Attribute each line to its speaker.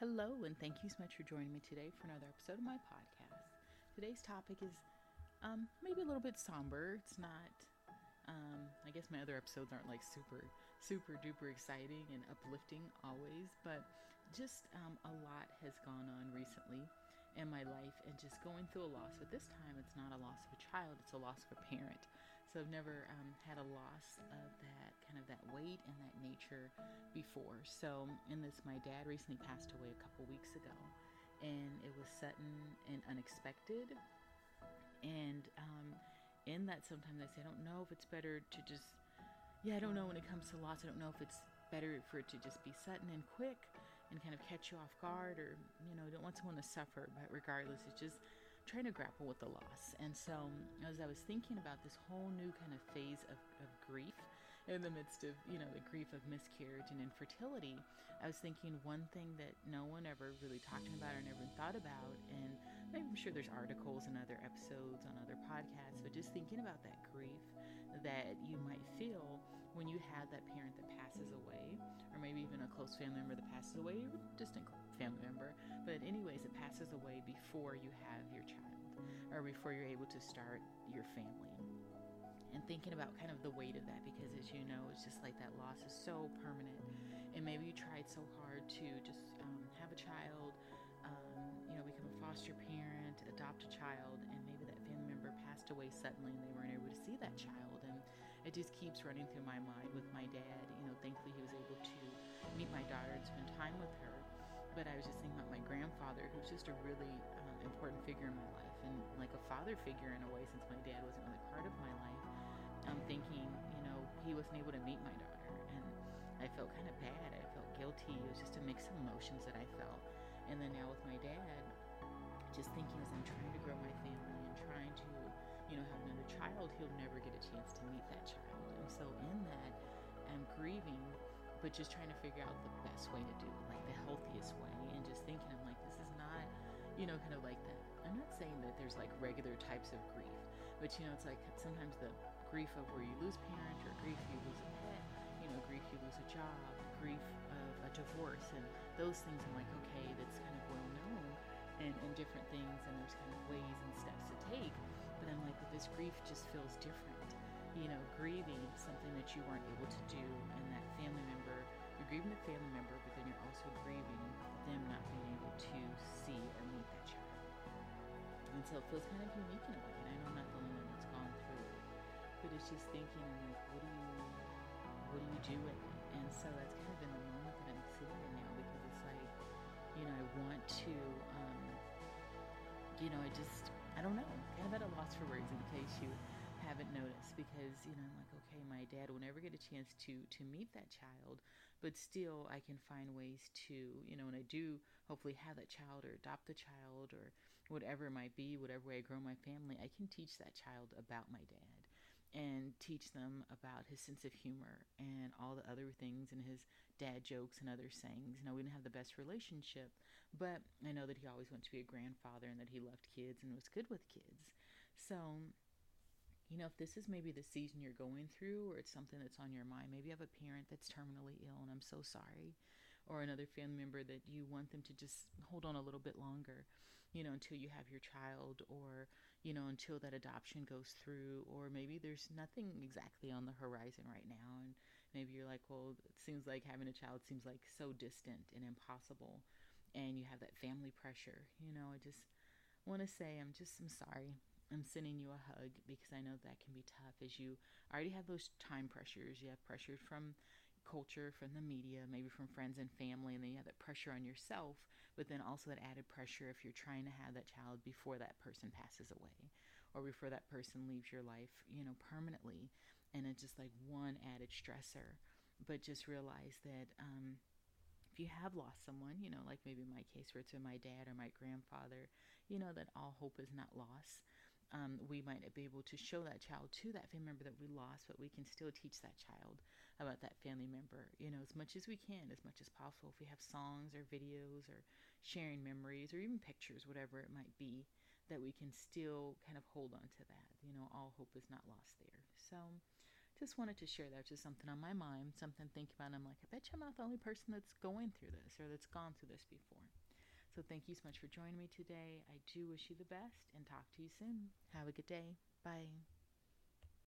Speaker 1: Hello, and thank you so much for joining me today for another episode of my podcast. Today's topic is um, maybe a little bit somber. It's not, um, I guess my other episodes aren't like super, super duper exciting and uplifting always, but just um, a lot has gone on recently in my life and just going through a loss. But this time it's not a loss of a child, it's a loss of a parent. So I've never um, had a loss of that kind of that weight and that nature before. So in this, my dad recently passed away a couple weeks ago, and it was sudden and unexpected. And um, in that, sometimes I say, I don't know if it's better to just, yeah, I don't know when it comes to loss, I don't know if it's better for it to just be sudden and quick and kind of catch you off guard or you know don't want someone to suffer but regardless it's just trying to grapple with the loss. And so as i was thinking about this whole new kind of phase of, of grief in the midst of you know the grief of miscarriage and infertility i was thinking one thing that no one ever really talked about or never thought about and i'm sure there's articles and other episodes on other podcasts but just thinking about that grief that you might feel when you have that parent that passes away or maybe even a close family member that passes away or distant family member passes away before you have your child or before you're able to start your family. And thinking about kind of the weight of that because as you know it's just like that loss is so permanent. And maybe you tried so hard to just um, have a child um, you know become a foster parent adopt a child and maybe that family member passed away suddenly and they weren't able to see that child. And it just keeps running through my mind with my dad. You know thankfully he was able to meet my daughter and spend time with her. But I was just thinking about grandfather, who's just a really um, important figure in my life, and like a father figure in a way, since my dad wasn't really part of my life. I'm thinking, you know, he wasn't able to meet my daughter, and I felt kind of bad. I felt guilty. It was just a mix of emotions that I felt. And then now with my dad, just thinking as I'm trying to grow my family and trying to, you know, have another child, he'll never get a chance to meet that child. And so in that, I'm grieving, but just trying to figure out the best way to you know, kind of like that. I'm not saying that there's like regular types of grief, but you know, it's like sometimes the grief of where you lose parent or grief you lose a pet, you know, grief you lose a job, grief of a divorce, and those things I'm like, okay, that's kind of well known and, and different things, and there's kind of ways and steps to take. But I'm like, this grief just feels different. You know, grieving something that you weren't able to do, and that family member, grieving a family member, but then you're also grieving them not being able to see or meet that child. And so it feels kind of unique in a way, and I know I'm not the only one that's gone through it but it's just thinking like what do you what do you do with it and so that's kind of in the moment that i'm sitting in now because it's like you know i want to um, you know i just i don't know kind of at a loss for words in case you haven't noticed because you know I'm like okay my dad will never get a chance to to meet that child but still I can find ways to you know when I do hopefully have that child or adopt the child or whatever it might be whatever way I grow my family I can teach that child about my dad and teach them about his sense of humor and all the other things and his dad jokes and other sayings. You know, we didn't have the best relationship, but I know that he always wanted to be a grandfather and that he loved kids and was good with kids. So, you know, if this is maybe the season you're going through or it's something that's on your mind, maybe you have a parent that's terminally ill and I'm so sorry or another family member that you want them to just hold on a little bit longer, you know, until you have your child or, you know, until that adoption goes through, or maybe there's nothing exactly on the horizon right now. And maybe you're like, well, it seems like having a child seems like so distant and impossible. And you have that family pressure, you know, I just want to say I'm just, I'm sorry. I'm sending you a hug because I know that can be tough as you already have those time pressures. You have pressure from culture, from the media, maybe from friends and family, and then you have that pressure on yourself, but then also that added pressure if you're trying to have that child before that person passes away or before that person leaves your life, you know, permanently. And it's just like one added stressor. But just realize that um, if you have lost someone, you know, like maybe in my case where it's my dad or my grandfather, you know that all hope is not lost um, we might be able to show that child to that family member that we lost, but we can still teach that child about that family member, you know, as much as we can, as much as possible. If we have songs or videos or sharing memories or even pictures, whatever it might be, that we can still kind of hold on to that. You know, all hope is not lost there. So just wanted to share that. Just something on my mind, something to think about. I'm like, I bet you I'm not the only person that's going through this or that's gone through this before. So thank you so much for joining me today. I do wish you the best and talk to you soon. Have a good day. Bye.